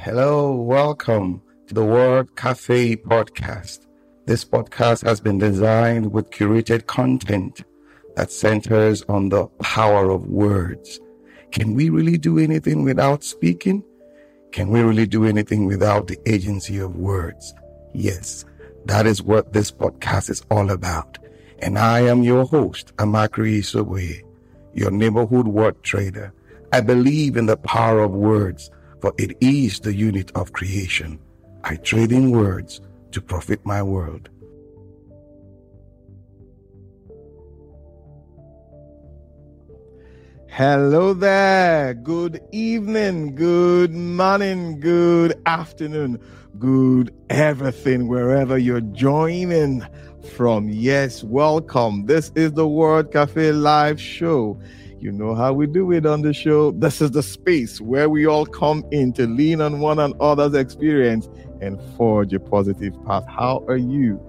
Hello, welcome to the Word Cafe podcast. This podcast has been designed with curated content that centers on the power of words. Can we really do anything without speaking? Can we really do anything without the agency of words? Yes, that is what this podcast is all about. And I am your host, Amakri Isobwe, your neighborhood word trader. I believe in the power of words, for it is the unit of creation. I trade in words to profit my world. Hello there. Good evening, good morning, good afternoon, good everything, wherever you're joining from. Yes, welcome. This is the Word Cafe live show. You know how we do it on the show. This is the space where we all come in to lean on one another's experience and forge a positive path. How are you?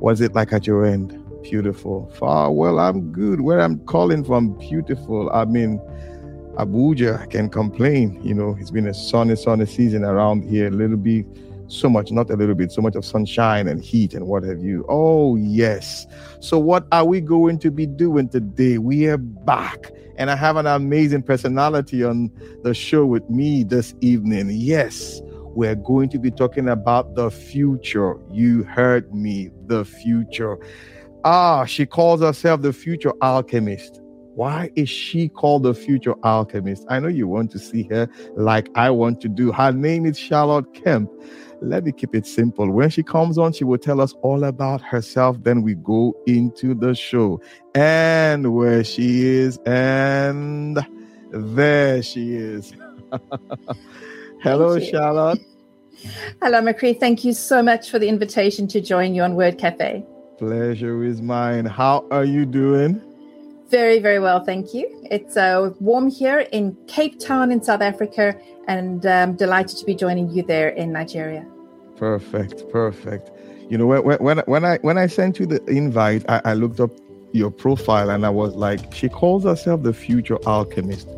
Was it like at your end? Beautiful. Far well, I'm good. Where I'm calling from, beautiful. I mean, Abuja, can complain. You know, it's been a sunny, sunny season around here. A little bit, so much, not a little bit, so much of sunshine and heat and what have you. Oh, yes. So, what are we going to be doing today? We are back, and I have an amazing personality on the show with me this evening. Yes, we're going to be talking about the future. You heard me, the future. Ah, she calls herself the future alchemist. Why is she called the future alchemist? I know you want to see her like I want to do. Her name is Charlotte Kemp. Let me keep it simple. When she comes on, she will tell us all about herself. Then we go into the show and where she is, and there she is. Hello, Charlotte. Hello, McCree. Thank you so much for the invitation to join you on Word Cafe. Pleasure is mine. How are you doing? Very, very well, thank you. It's uh, warm here in Cape Town in South Africa, and I'm um, delighted to be joining you there in Nigeria. Perfect, perfect. You know, when when when I when I sent you the invite, I, I looked up your profile and I was like, she calls herself the future alchemist.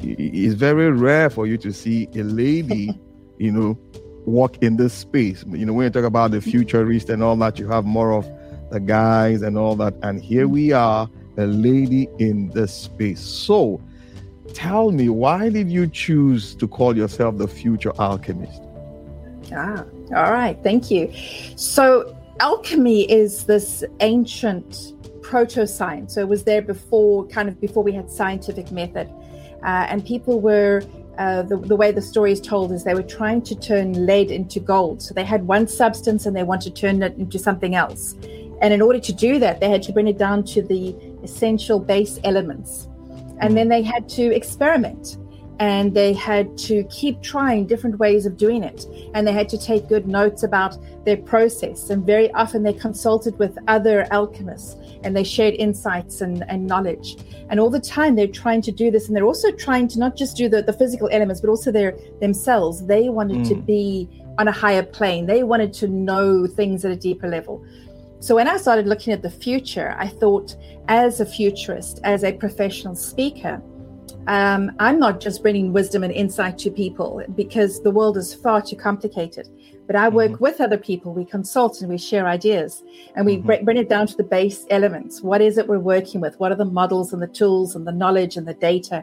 It's very rare for you to see a lady, you know, walk in this space. You know, when you talk about the futurist and all that, you have more of the guys and all that. And here we are, a lady in this space. So tell me, why did you choose to call yourself the future alchemist? Ah, all right. Thank you. So, alchemy is this ancient proto science. So, it was there before, kind of before we had scientific method. Uh, and people were uh, the, the, way the story is told is they were trying to turn lead into gold. So they had one substance and they wanted to turn it into something else. And in order to do that, they had to bring it down to the essential base elements. And then they had to experiment and they had to keep trying different ways of doing it. And they had to take good notes about their process. And very often they consulted with other alchemists and they shared insights and, and knowledge. And all the time they're trying to do this. And they're also trying to not just do the, the physical elements, but also their themselves. They wanted mm. to be on a higher plane. They wanted to know things at a deeper level. So when I started looking at the future, I thought, as a futurist, as a professional speaker, um, I'm not just bringing wisdom and insight to people because the world is far too complicated. But I work mm-hmm. with other people. We consult and we share ideas, and we mm-hmm. bring it down to the base elements. What is it we're working with? What are the models and the tools and the knowledge and the data?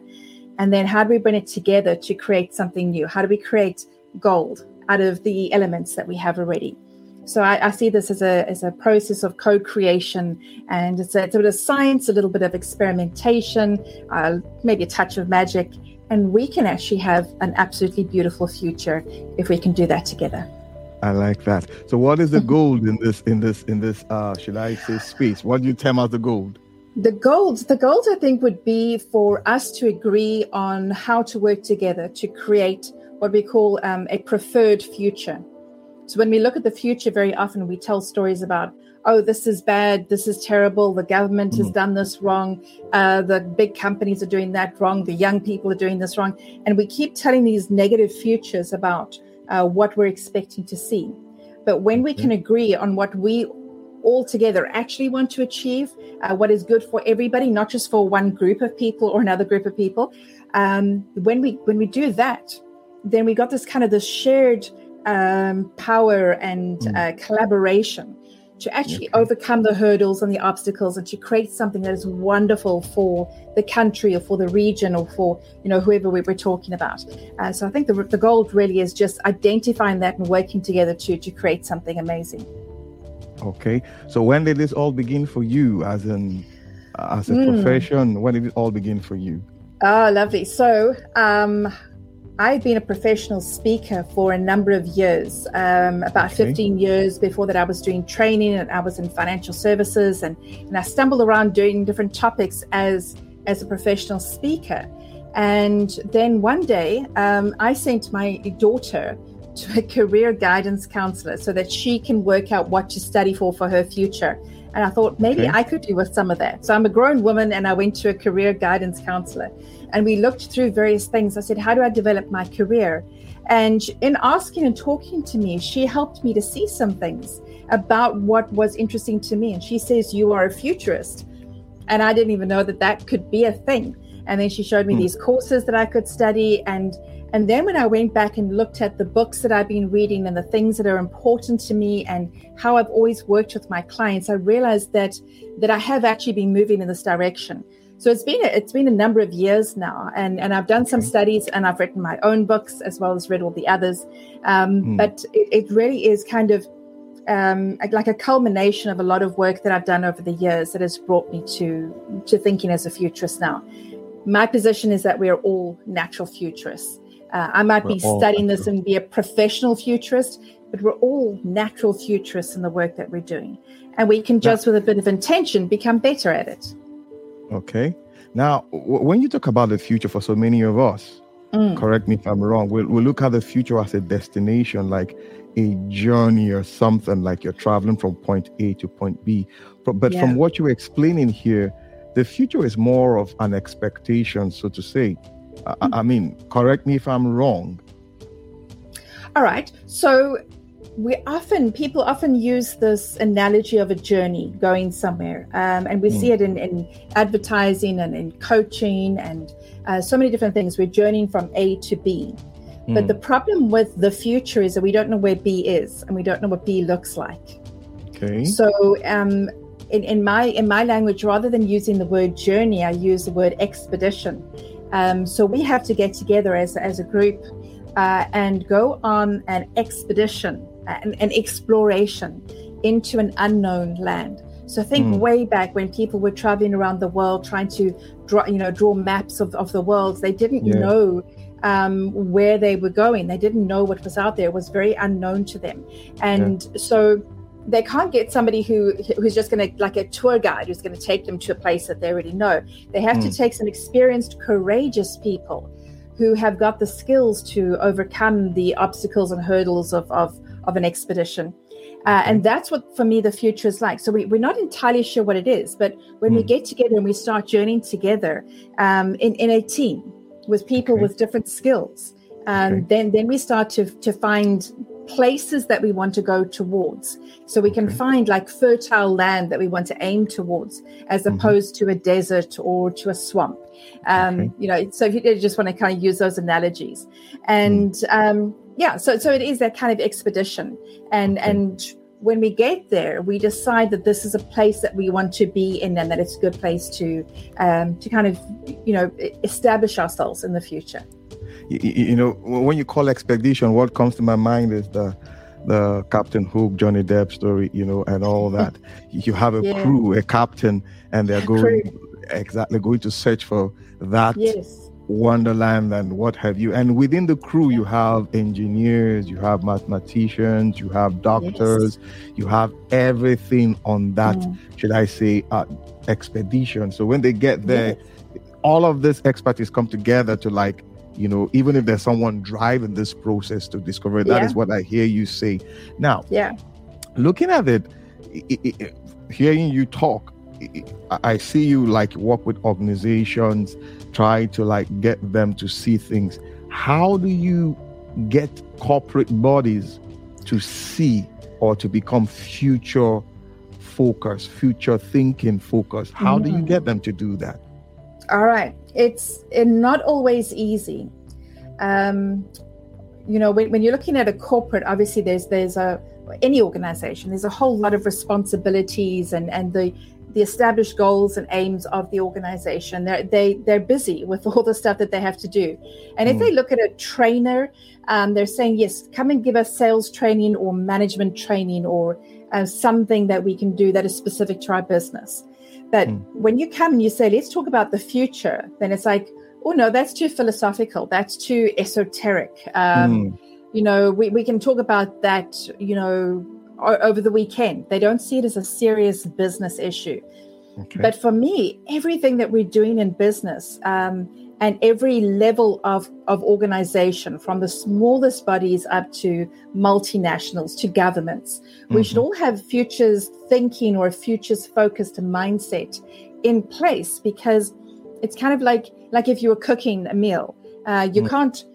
And then how do we bring it together to create something new? How do we create gold out of the elements that we have already? So I, I, see this as a as a process of co-creation, and it's a, it's a bit of science, a little bit of experimentation, uh, maybe a touch of magic, and we can actually have an absolutely beautiful future if we can do that together. I like that. So, what is the gold in this in this in this uh, should I say space? What do you term as the gold? The gold, the gold, I think, would be for us to agree on how to work together to create what we call um, a preferred future. So when we look at the future, very often we tell stories about, oh, this is bad, this is terrible, the government mm-hmm. has done this wrong, uh, the big companies are doing that wrong, the young people are doing this wrong. And we keep telling these negative futures about uh, what we're expecting to see. But when we can agree on what we all together actually want to achieve, uh, what is good for everybody, not just for one group of people or another group of people, um, when we when we do that, then we got this kind of this shared um, power and mm. uh, collaboration to actually okay. overcome the hurdles and the obstacles and to create something that is wonderful for the country or for the region or for you know whoever we're talking about uh, so i think the, the goal really is just identifying that and working together to to create something amazing okay so when did this all begin for you as an as a mm. profession when did it all begin for you oh lovely so um I've been a professional speaker for a number of years. Um, about okay. 15 years before that, I was doing training and I was in financial services, and, and I stumbled around doing different topics as as a professional speaker. And then one day, um, I sent my daughter to a career guidance counselor so that she can work out what to study for for her future. And I thought maybe okay. I could do with some of that. So I'm a grown woman and I went to a career guidance counselor and we looked through various things. I said, How do I develop my career? And in asking and talking to me, she helped me to see some things about what was interesting to me. And she says, You are a futurist. And I didn't even know that that could be a thing. And then she showed me mm. these courses that I could study. And and then when I went back and looked at the books that I've been reading and the things that are important to me and how I've always worked with my clients, I realized that that I have actually been moving in this direction. So it's been a, it's been a number of years now, and and I've done some studies and I've written my own books as well as read all the others. Um, mm. But it, it, really is kind of um, like a culmination of a lot of work that I've done over the years that has brought me to to thinking as a futurist now. My position is that we are all natural futurists. Uh, I might we're be studying this and be a professional futurist, but we're all natural futurists in the work that we're doing. And we can just, with a bit of intention, become better at it. Okay. Now, w- when you talk about the future for so many of us, mm. correct me if I'm wrong, we'll, we'll look at the future as a destination, like a journey or something, like you're traveling from point A to point B. But, but yeah. from what you're explaining here, the future is more of an expectation, so to say. Mm. I, I mean, correct me if I'm wrong. All right. So we often people often use this analogy of a journey going somewhere. Um, and we mm. see it in, in, advertising and in coaching and uh, so many different things. We're journeying from a to b. Mm. but the problem with the future is that we don't know where b is and we don't know what b looks like. Okay. So um, in, in my in my language rather than using the word journey i use the word expedition. Um, so we have to get together as, as a group uh, and go on an expedition an, an exploration into an unknown land. So think mm. way back when people were traveling around the world trying to draw, you know, draw maps of, of the world. They didn't yeah. know um, where they were going. They didn't know what was out there. It was very unknown to them. And yeah. so they can't get somebody who who's just going to like a tour guide who's going to take them to a place that they already know. They have mm. to hmm. take some experienced, courageous people who have got the skills to overcome the obstacles and hurdles of, of of an expedition. Uh, and that's what, for me, the future is like. So we, we're not entirely sure what it is, but when mm. we get together and we start journeying together um, in, in a team with people okay. with different skills, um, okay. then then we start to to find places that we want to go towards. So we can okay. find like fertile land that we want to aim towards, as mm-hmm. opposed to a desert or to a swamp. Um, okay. You know, so if you just want to kind of use those analogies, and mm. um, yeah, so so it is that kind of expedition, and okay. and when we get there, we decide that this is a place that we want to be in, and that it's a good place to um, to kind of you know establish ourselves in the future. You, you know, when you call expedition, what comes to my mind is the the Captain Hook, Johnny Depp story, you know, and all that. you have a yeah. crew, a captain, and they're going crew. exactly going to search for that yes wonderland and what have you and within the crew you have engineers you have mathematicians you have doctors yes. you have everything on that mm. should i say uh, expedition so when they get there yes. all of this expertise come together to like you know even if there's someone driving this process to discover that yeah. is what i hear you say now yeah looking at it, it, it, it hearing you talk I see you like work with organizations, try to like get them to see things. How do you get corporate bodies to see or to become future focused, future thinking focused? How mm-hmm. do you mm-hmm. get them to do that? All right. It's not always easy. Um, you know, when, when you're looking at a corporate, obviously there's there's a any organization, there's a whole lot of responsibilities and and the the established goals and aims of the organization. They're they they're busy with all the stuff that they have to do. And mm. if they look at a trainer, um, they're saying yes, come and give us sales training or management training or uh, something that we can do that is specific to our business. But mm. when you come and you say, let's talk about the future, then it's like, oh no, that's too philosophical. That's too esoteric. Um, mm. You know, we, we can talk about that, you know, over the weekend. They don't see it as a serious business issue. Okay. But for me, everything that we're doing in business um, and every level of, of organization, from the smallest bodies up to multinationals to governments, mm-hmm. we should all have futures thinking or a futures focused mindset in place because it's kind of like like if you were cooking a meal. Uh, you mm-hmm. can't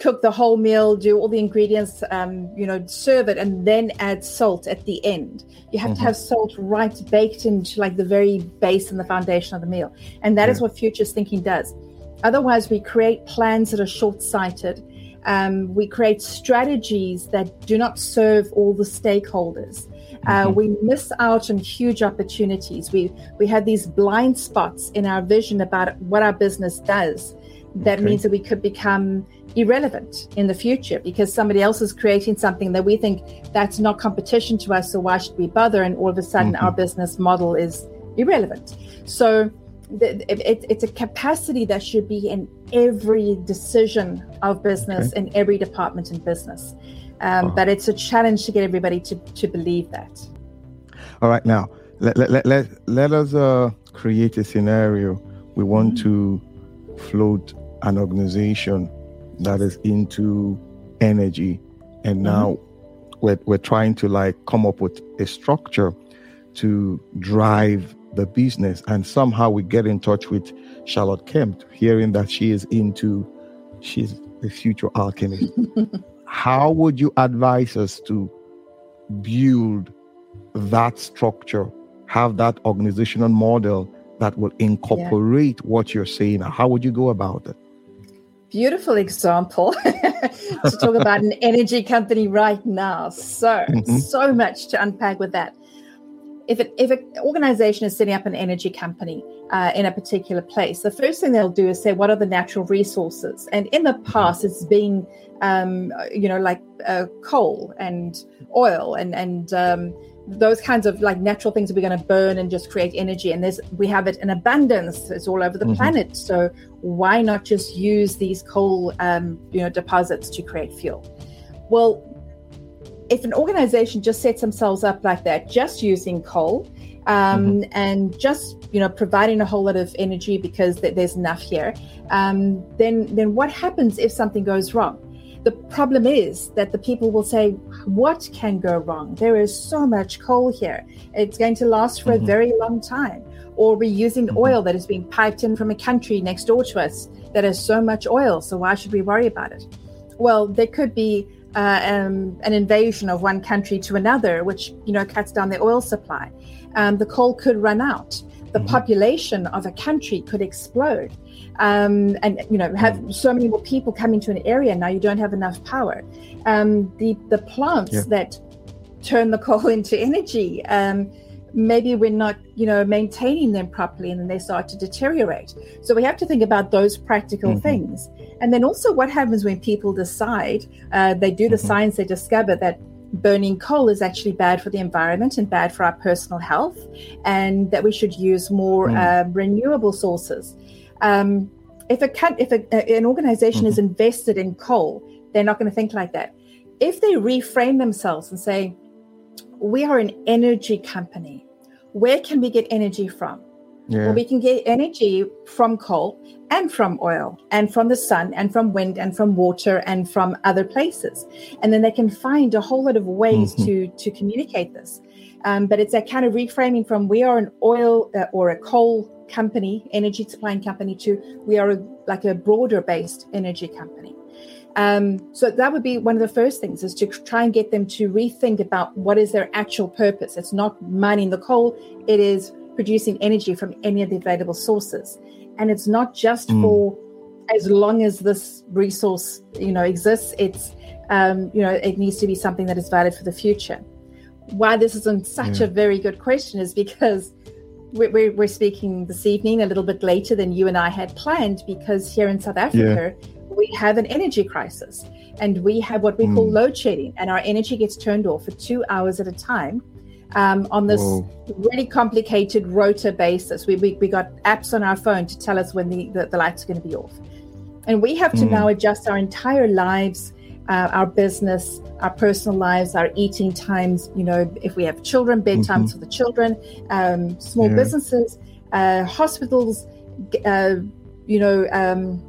cook the whole meal, do all the ingredients, um, you know, serve it, and then add salt at the end. You have mm-hmm. to have salt right baked into like the very base and the foundation of the meal. And that yeah. is what futures thinking does. Otherwise, we create plans that are short sighted. Um, we create strategies that do not serve all the stakeholders. Uh, mm-hmm. we miss out on huge opportunities. We we have these blind spots in our vision about what our business does. That okay. means that we could become irrelevant in the future because somebody else is creating something that we think that's not competition to us so why should we bother and all of a sudden mm-hmm. our business model is irrelevant so the, it, it's a capacity that should be in every decision of business okay. in every department in business um, oh. but it's a challenge to get everybody to, to believe that all right now let, let, let, let us uh, create a scenario we want mm-hmm. to float an organization that is into energy and mm-hmm. now we're, we're trying to like come up with a structure to drive the business and somehow we get in touch with charlotte kemp hearing that she is into she's the future alchemist how would you advise us to build that structure have that organizational model that will incorporate yeah. what you're saying how would you go about it Beautiful example to talk about an energy company right now. So, mm-hmm. so much to unpack with that. If, it, if an organization is setting up an energy company uh, in a particular place, the first thing they'll do is say, what are the natural resources? And in the past, it's been, um, you know, like uh, coal and oil and, and um, those kinds of like natural things that we're going to burn and just create energy and there's we have it in abundance it's all over the mm-hmm. planet so why not just use these coal um, you know deposits to create fuel well if an organization just sets themselves up like that just using coal um, mm-hmm. and just you know providing a whole lot of energy because th- there's enough here um, then then what happens if something goes wrong the problem is that the people will say, What can go wrong? There is so much coal here. It's going to last for mm-hmm. a very long time. Or we're using mm-hmm. oil that is being piped in from a country next door to us that has so much oil. So why should we worry about it? Well, there could be uh, um, an invasion of one country to another, which you know cuts down the oil supply. Um, the coal could run out. The mm-hmm. population of a country could explode um, and you know have mm. so many more people coming to an area now you don't have enough power um, the the plants yeah. that turn the coal into energy um, maybe we're not you know maintaining them properly and then they start to deteriorate so we have to think about those practical mm-hmm. things and then also what happens when people decide uh, they do the mm-hmm. science they discover that burning coal is actually bad for the environment and bad for our personal health and that we should use more mm. uh, renewable sources um, if a if a, an organization mm-hmm. is invested in coal, they're not going to think like that. If they reframe themselves and say, "We are an energy company. Where can we get energy from?" Yeah. Well, we can get energy from coal and from oil and from the sun and from wind and from water and from other places. And then they can find a whole lot of ways mm-hmm. to, to communicate this. Um, but it's that kind of reframing from we are an oil uh, or a coal company, energy supplying company, to we are a, like a broader based energy company. Um, so that would be one of the first things is to try and get them to rethink about what is their actual purpose. It's not mining the coal; it is producing energy from any of the available sources, and it's not just mm. for as long as this resource, you know, exists, it's um, you know, it needs to be something that is valid for the future. Why this isn't such yeah. a very good question is because we're, we're speaking this evening a little bit later than you and I had planned because here in South Africa, yeah. We have an energy crisis and we have what we mm. call hmm. load shedding, and our energy gets turned off for two hours at a time. Um, on this Whoa. really complicated rota basis. We, we, we, got apps on our phone to tell us when the, the, the lights are going to be off. And we have to mm. now adjust our entire lives uh, our business, our personal lives, our eating times. You know, if we have children, bedtimes mm-hmm. for the children, um, small yeah. businesses, uh, hospitals, uh, you know, um,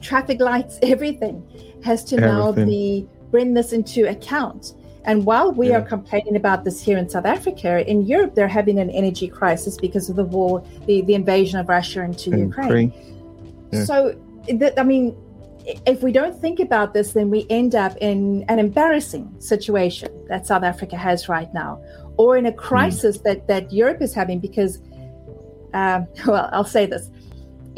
traffic lights, everything has to everything. now be bring this into account. And while we yeah. are complaining about this here in South Africa, in Europe they're having an energy crisis because of the war, the, the invasion of Russia into and Ukraine. Yeah. So, I mean, if we don't think about this, then we end up in an embarrassing situation that South Africa has right now, or in a hmm. crisis mm. that, that Europe is having because, um, well, I'll say this.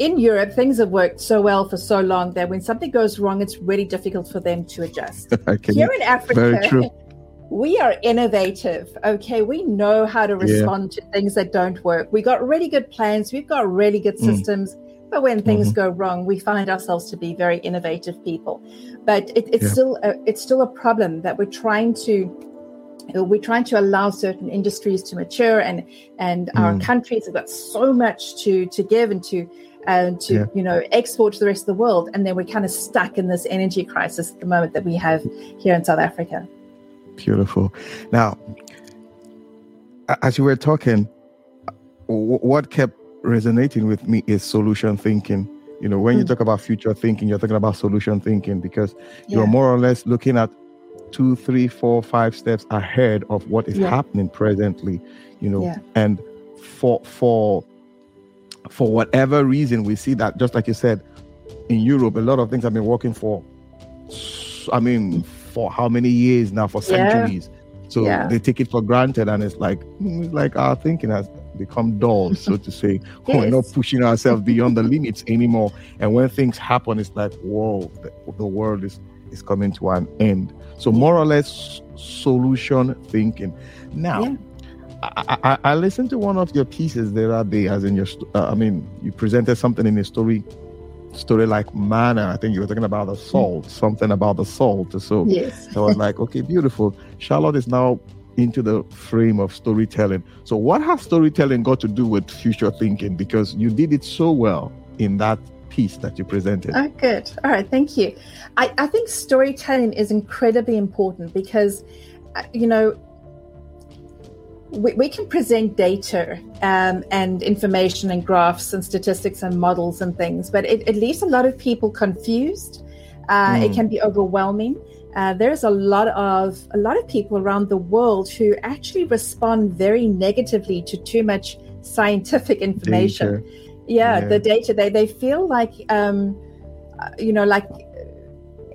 In Europe, things have worked so well for so long that when something goes wrong, it's really difficult for them to adjust. Here in Africa, we are innovative. Okay, we know how to respond yeah. to things that don't work. We got really good plans. We've got really good hmm. systems. Mm but when things mm-hmm. go wrong, we find ourselves to be very innovative people. But it, it's yeah. still a, it's still a problem that we're trying to we're trying to allow certain industries to mature, and and mm. our countries have got so much to to give and to uh, to yeah. you know export to the rest of the world, and then we're kind of stuck in this energy crisis at the moment that we have here in South Africa. Beautiful. Now, as you were talking, what kept resonating with me is solution thinking. You know, when mm. you hmm. talk about future thinking, you're talking about solution thinking because yeah. you're more or less looking at two, three, four, five steps ahead of what is yeah. happening presently. You know, and for for for whatever reason, we see that just like you said, in Europe, a lot of things have been working for. I mean, for how many years now? For centuries. Yeah. So they take it for granted, and it's like, mm, like our thinking has become dull, so to say. yes. We're not pushing ourselves beyond the limits anymore. And when things happen, it's like, whoa, the, the world is, is coming to an end. So, more or less, solution thinking. Now, yeah. I, I, I, listened to one of your pieces the other day, as in your, uh, I mean, you presented something in a story, story like manner. I think you were talking about the salt, something about the salt. So, yes. so I was like, okay, beautiful. Charlotte is now into the frame of storytelling. So, what has storytelling got to do with future thinking? Because you did it so well in that piece that you presented. Oh, good. All right. Thank you. I, I think storytelling is incredibly important because, uh, you know, we, we can present data um, and information and graphs and statistics and models and things, but it, it leaves a lot of people confused. Uh, mm. It hmm. can be overwhelming uh, there's a lot of a lot of people around the world who actually respond very negatively to too much scientific information. Yeah, yeah, the data they they feel like um, uh, you know like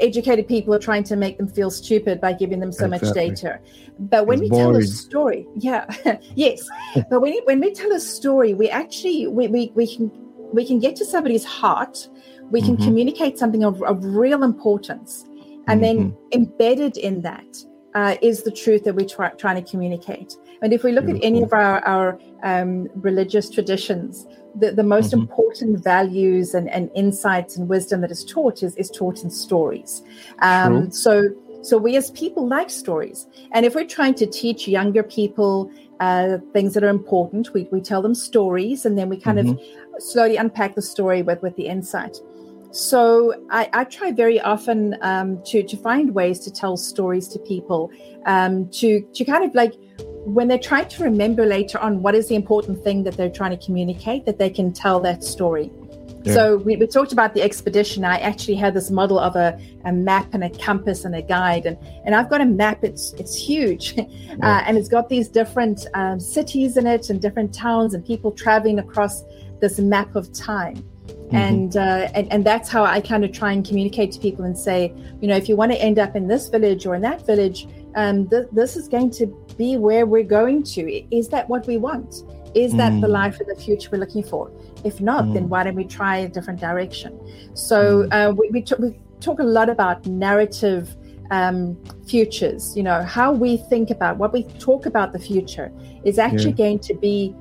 educated people are trying to make them feel stupid by giving them so exactly. much data. But when it's we boring. tell a story, yeah, yes. but when when we tell a story, we actually we, we, we can we can get to somebody's heart. We can mm-hmm. communicate something of, of real importance and mm-hmm. then embedded in that uh, is the truth that we're try- trying to communicate. And if we look Beautiful. at any of our, our um, religious traditions, the, the most mm-hmm. important values and, and insights and wisdom that is taught is, is taught in stories. Um, so, so we as people like stories. And if we're trying to teach younger people uh, things that are important, we, we tell them stories and then we kind mm-hmm. of slowly unpack the story with, with the insight. So I, I try very often um, to to find ways to tell stories to people, um, to to kind of like when they're trying to remember later on what is the important thing that they're trying to communicate, that they can tell that story. Yeah. So we, we, talked about the expedition. I actually had this model of a, a map and a compass and a guide, and, and I've got a map. It's it's huge, yeah. uh, and it's got these different um, cities in it and different towns and people traveling across this map of time. Mm-hmm. And, uh, and and that's how I kind of try and communicate to people and say, you know, if you want to end up in this village or in that village, um, th- this is going to be where we're going to. Is that what we want? Is that mm. the life of the future we're looking for? If not, mm. then why don't we try a different direction? So mm. uh, we, we, t- we, talk a lot about narrative um, futures. You know, how we think about what we talk about the future is actually yeah. going to be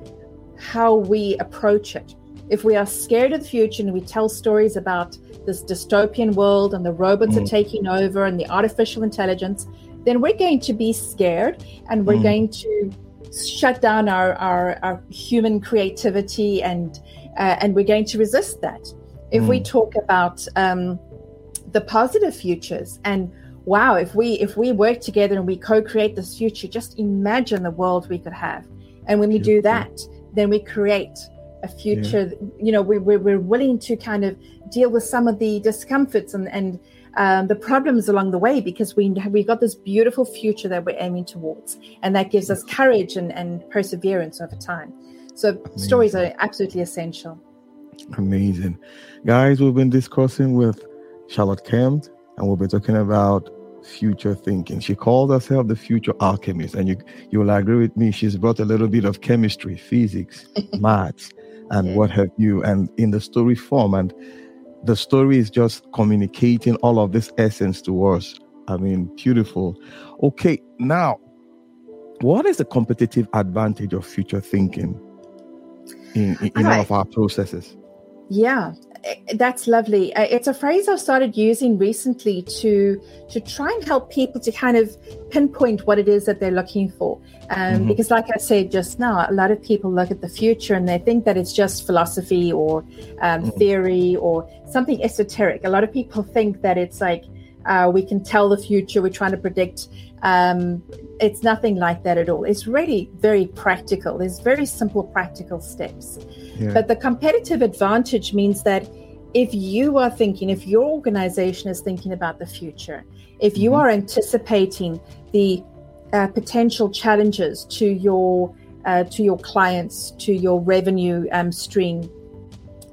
how we approach it. If we are scared of the future and we tell stories about this dystopian world and the robots mm. are taking over and the artificial intelligence, then we're going to be scared and we're mm. going to shut down our, our, our human creativity and uh, and we're going to resist that. If mm. we talk about um, the positive futures and wow, if we if we work together and we co-create this future, just imagine the world we could have. And when we do that, then we create a future. Yeah. You know, we, we're, we're willing to kind of deal with some of the discomforts and and um, the problems along the way because we we've got this beautiful future that we're aiming towards, and that gives us courage and, and perseverance over time. So Amazing. stories are absolutely essential. Amazing, guys. We've been discussing with Charlotte Kemp, and we'll be talking about future thinking. She calls herself the future alchemist, and you you will agree with me. She's brought a little bit of chemistry, physics, maths, and what have you, and in the story form. And the story is just communicating all of this essence to us. I mean, beautiful. Okay, now, what is the competitive advantage of future thinking in, in, in all of our processes? Yeah, that's lovely. Uh, it's a phrase I've started using recently to to try and help people to kind of pinpoint what it is that they're looking for. Um, mm-hmm. Because, like I said just now, a lot of people look at the future and they think that it's just philosophy or um, mm-hmm. theory or something esoteric. A lot of people think that it's like uh, we can tell the future, we're trying to predict. Um, it's nothing like that at all. It's really very practical. There's very simple, practical steps. Yeah. But the competitive advantage means that if you are thinking, if your organization is thinking about the future, if you mm-hmm. are anticipating the uh, potential challenges to your uh, to your clients, to your revenue um, stream,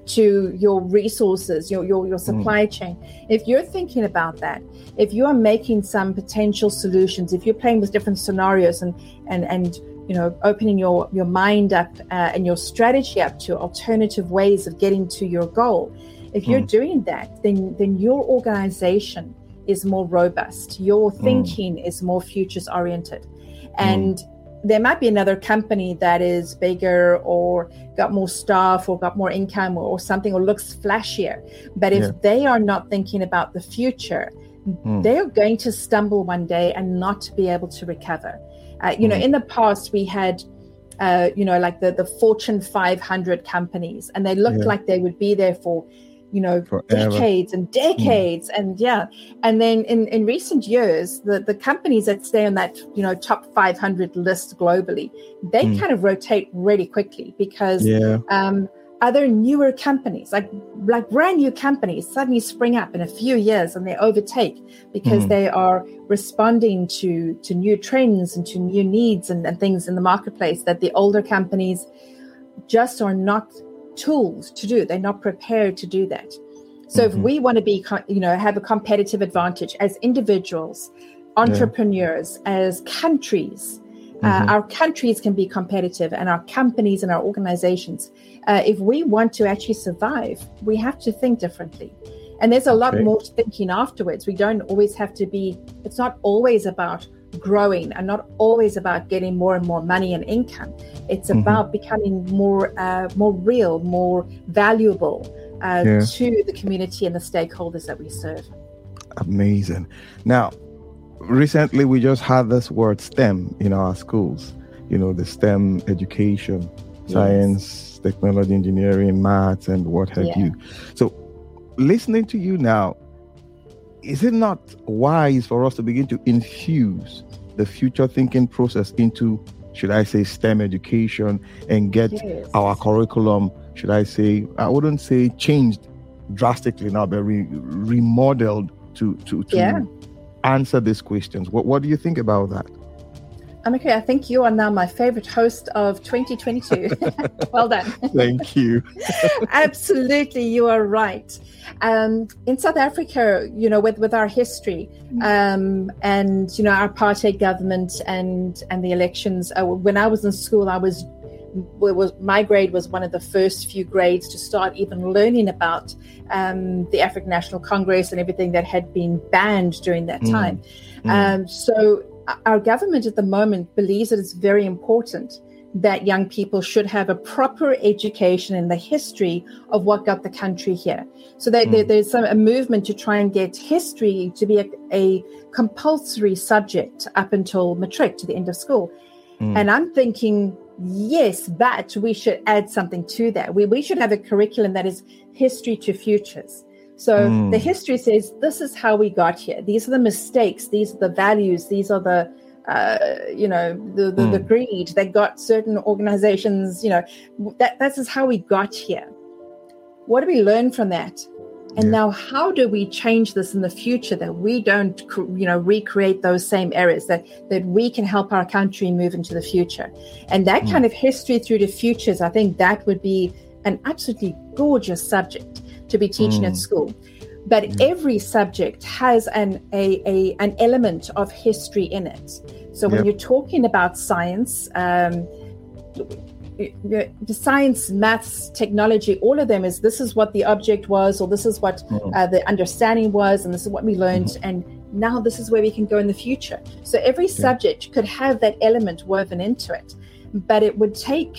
to your resources, your your, your supply mm. chain. If you're thinking about that, if you are making some potential solutions, if you're playing with different scenarios and and and you know opening your your mind up uh, and your strategy up to alternative ways of getting to your goal, if you're mm. doing that, then then your organization is more robust. Your mm. thinking mm. is more futures oriented, and mm there might be another company that is bigger or got more staff or got more income or, or something or looks flashier. But if yeah. they are not thinking about the future, mm. they're going to stumble one day and not be able to recover. Uh, you mm. know, in the past, we had. Uh, you know, like the, the Fortune 500 companies, and they looked yeah. like they would be there for you know Forever. decades and decades mm. and yeah and then in in recent years the the companies that stay on that you know top 500 list globally they mm. kind of rotate really quickly because yeah. um, other newer companies like like brand new companies suddenly spring up in a few years and they overtake because mm. they are responding to to new trends and to new needs and, and things in the marketplace that the older companies just are not tools to do. They're not prepared to do that. So mm-hmm. if we want to be, you know, have a competitive advantage as individuals, entrepreneurs, yeah. as countries, uh, mm-hmm. uh, our countries can be competitive and our companies and our organizations. Uh, if we want to actually survive, we have to think differently. And there's a lot more thinking afterwards. We don't always have to be, it's not always about growing and not always about getting more and more money and income. It's mm-hmm. about becoming more uh, more real, more valuable uh, yeah. to the community and the stakeholders that we serve. Amazing. Now, recently we just had this word STEM in our schools. You know, the STEM education, yes. science, technology, engineering, maths, and what have yeah. you. So, listening to you now, is it not wise for us to begin to infuse the future thinking process into, should I say, STEM education and get yes. our curriculum, should I say, I wouldn't say changed drastically now, but re- remodeled to to, to yeah. answer these questions. What what do you think about that? Amika, I think you are now my favorite host of 2022. well done. Thank you. Absolutely, you are right. Um, in South Africa, you know, with, with our history um, and, you know, our apartheid government and, and the elections, uh, when I was in school, I was was my grade was one of the first few grades to start even learning about um, the African National Congress and everything that had been banned during that mm. time. Mm. Um, so our government at the moment believes that it's very important that young people should have a proper education in the history of what got the country here. So that mm. there's some, a movement to try and get history to be a, a compulsory subject up until matric to the end of school. Mm. And I'm thinking, yes, but we should add something to that. We, we should have a curriculum that is history to futures. So mm. the history says this is how we got here. These are the mistakes. These are the values. These are the uh, you know the the, mm. the, greed that got certain organizations. You know that this is how we got here. What do we learn from that? And yeah. now, how do we change this in the future that we don't, you know, recreate those same errors that that we can help our country move into the future? And that mm. kind of history through the futures, I think that would be an absolutely gorgeous subject to be teaching mm. at school. But mm. every subject has an a, a, an element of history in it. So when yep. you're talking about science, um, the science, maths, technology, all of them is this is what the object was, or this is what mm. uh, the understanding was, and this is what we learned, mm. and now this is where we can go in the future. So every yeah. subject could have that element woven into it, but it would take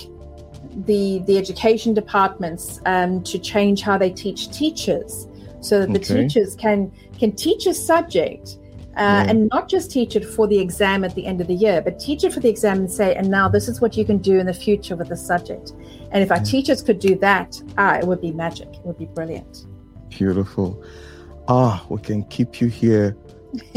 the the education departments um, to change how they teach teachers, so that the teachers can can teach a subject uh, and not just teach it for the exam at the end of the year, but teach it for the exam and say, and now this is what you can do in the future with the subject. And if our teachers could do that, ah, it would be magic. It would be brilliant. Beautiful. Ah, we can keep you here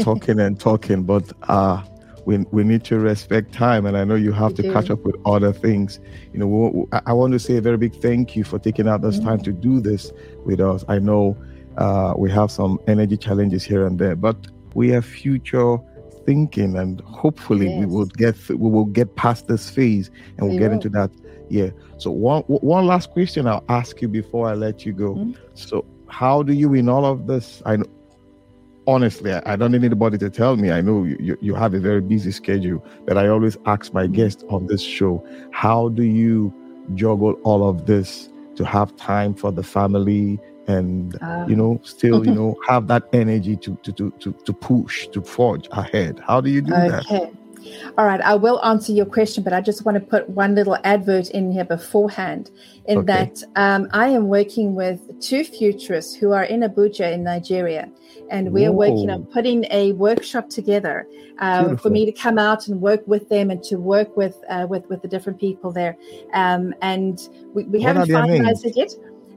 talking and talking, but ah, uh, we, we need to respect time. And I know you have we to do. catch up with other things. You know, I want to say a very big thank you for taking out this mm time to do this with us. I know uh, we have some energy challenges here and there, but we have future thinking and hopefully yes. we will get th- we will get past this phase and we'll we get will. into that yeah so one one last question i'll ask you before i let you go mm-hmm. so how do you in all of this i know honestly I, I, don't need anybody to tell me. I know you, you have a very busy schedule but i always ask my guests on this show how do you juggle all of this to have time for the family and you know ah. still you know have that energy to to to to, to push to forge ahead? How do you do okay. that all right, I will answer your question, but I just want to put one little advert in here beforehand. In okay. that, um, I am working with two futurists who are in Abuja in Nigeria, and we are working on putting a workshop together uh, for me to come out and work with them and to work with uh, with with the different people there. Um, and we, we haven't finalized it yet.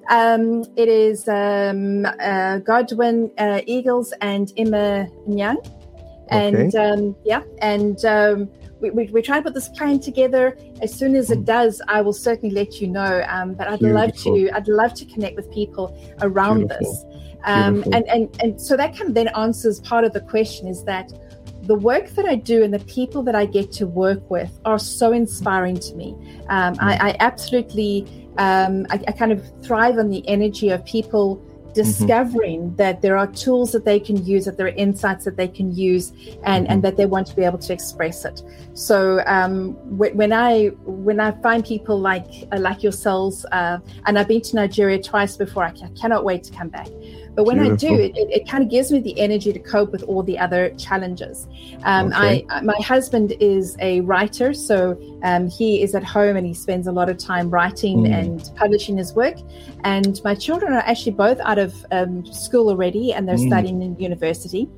Um, it is um, uh, Godwin uh, Eagles and Emma Nyang. And okay. um, yeah, and um, we, we, we try to put this plan together. As soon as it hmm. does, I will certainly let you know. Um, but I'd Beautiful. love to I'd love to connect with people around Beautiful. this. Um, and, and and so that kind of then answers part of the question is that the work that I do and the people that I get to work with are so inspiring to me. Um, I, hmm. I, absolutely um, I, I, kind of thrive on the energy of people. Discovering mm-hmm. that there are tools that they can use, that there are insights that they can use, and, mm-hmm. and that they want to be able to express it. So um, when I when I find people like uh, like yourselves, uh, and I've been to Nigeria twice before, I, cannot wait to come back. But when Beautiful. I do, it, it, kind of gives me the energy to cope with all the other challenges. Um, okay. I, my husband is a writer, so um, he is at home and he spends a lot of time writing mm. and publishing his work. And my children are actually both out of um, school already and they're mm. studying in university.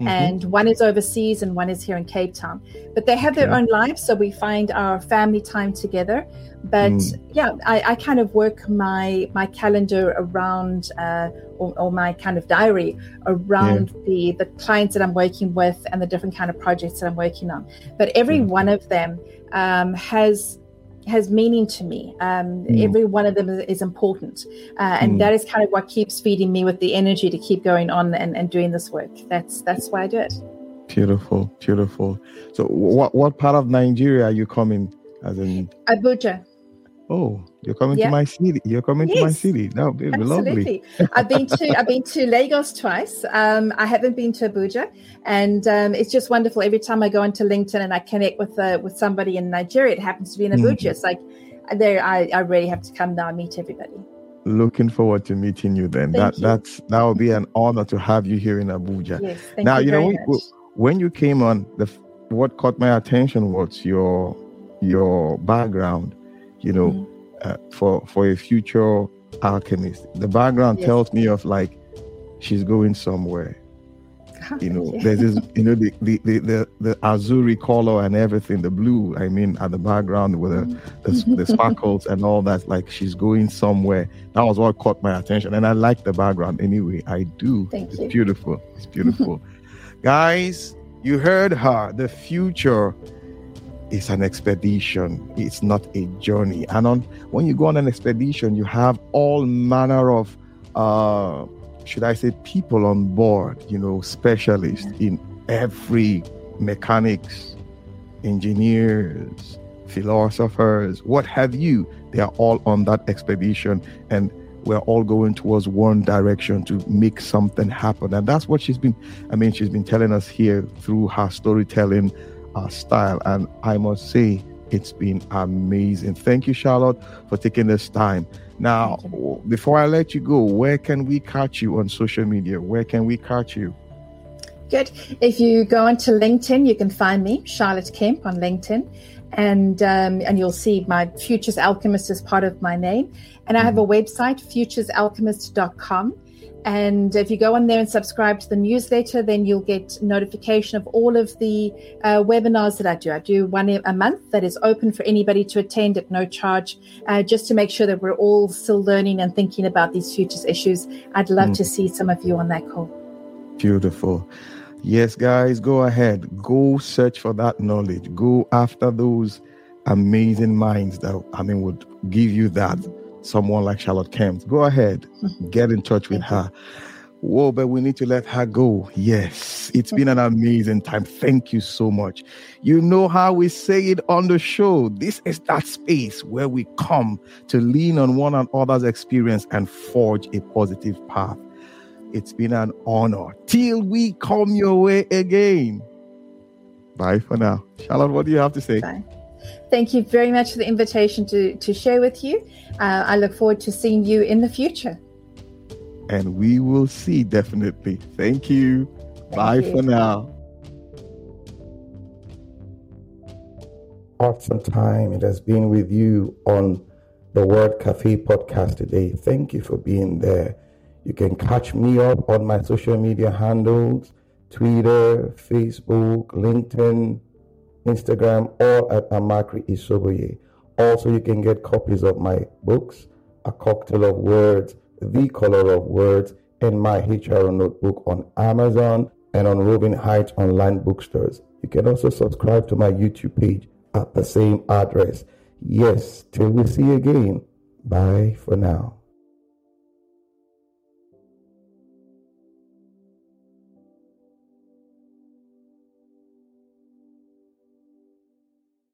Mm-hmm. and one is overseas and one is here in Cape Town. But they have their own lives, so we find our family time together. But mm. yeah, I, I, kind of work my my calendar around uh, or, or, my kind of diary around yeah. the the clients that I'm working with and the different kind of projects that I'm working on. But every mm. one of them um, has has meaning to me. Um, mm. Every one of them is, is important, uh, and mm. that is kind of what keeps feeding me with the energy to keep going on and, and doing this work. That's that's why I do it. Beautiful, beautiful. So, what what part of Nigeria are you coming? As in Abuja. Oh, you're coming yeah. to my city. You're coming yes. to my city. That would be lovely. I've been to I've been to Lagos twice. Um, I haven't been to Abuja, and um, it's just wonderful. Every time I go into LinkedIn and I connect with uh, with somebody in Nigeria, it happens to be in Abuja. Mm. It's like there, I, I really have to come now and meet everybody. Looking forward to meeting you then. Thank that you. that's that will be an honor to have you here in Abuja. Yes, thank now you, you know much. when you came on the what caught my attention was your your background you know Mhm. uh, for for a future alchemist. The background Yes. tells me of like she's going somewhere. Ah, you know there's this you know the the the the, the azuri color and everything the blue i mean at the background with the, the, the sparkles and all that like she's going somewhere. That was what caught my attention and i like the background anyway. I do. Thank it's you. beautiful. It's beautiful. Guys you heard her the future is an expedition. It's not a journey. And on when you go on an expedition you have all manner of uh should i say people on board you know specialists in every mechanics engineers philosophers what have you. They are all on that expedition and we're all going towards one direction to make something happen. And that's what she's been i mean she's been telling us here through her storytelling uh, style and i must say it's been amazing. Thank you charlotte for taking this time. Now before i let you go where can we catch you on social media? Where can we catch you? Good. If you go onto LinkedIn, you can find me, Charlotte Kemp, on LinkedIn, and um, and you'll see my Futures Alchemist is part of my name. And I have a website, futuresalchemist.com. And if you go on there and subscribe to the newsletter, then you'll get notification of all of the uh, webinars that I do. I do one a month that is open for anybody to attend at no charge, uh, just to make sure that we're all still learning and thinking about these futures issues. I'd love Mm. to see some of you on that call. Beautiful. Yes, guys, go ahead. Go search for that knowledge. Go after those amazing minds that, I mean, would give you that. Someone like Charlotte Kemp. Go ahead. Mm-hmm. Get in touch with her. Whoa, but we need to let her go. Yes, it's been an mm-hmm. amazing time. Thank you so much. You know how we say it on the show. This is that space where we come to lean on one another's experience and forge a positive path. It's been an honor. Till we come your way again. Bye for now. Charlotte, what do you have to say? Bye. Thank you very much for the invitation to, to share with you. Uh, I look forward to seeing you in the future. And we will see definitely. Thank you. Thank Bye you. for now. awesome time it has been with you on the Word Cafe podcast today. Thank you for being there. You can catch me up on my social media handles Twitter, Facebook, LinkedIn, Instagram, or at Amakri Isoboye. Also, you can get copies of my books, A Cocktail of Words, The Color of Words, and my HR notebook on Amazon and on Roving Heights online bookstores. You can also subscribe to my YouTube page at the same address. Yes, till we see you again. Bye for now.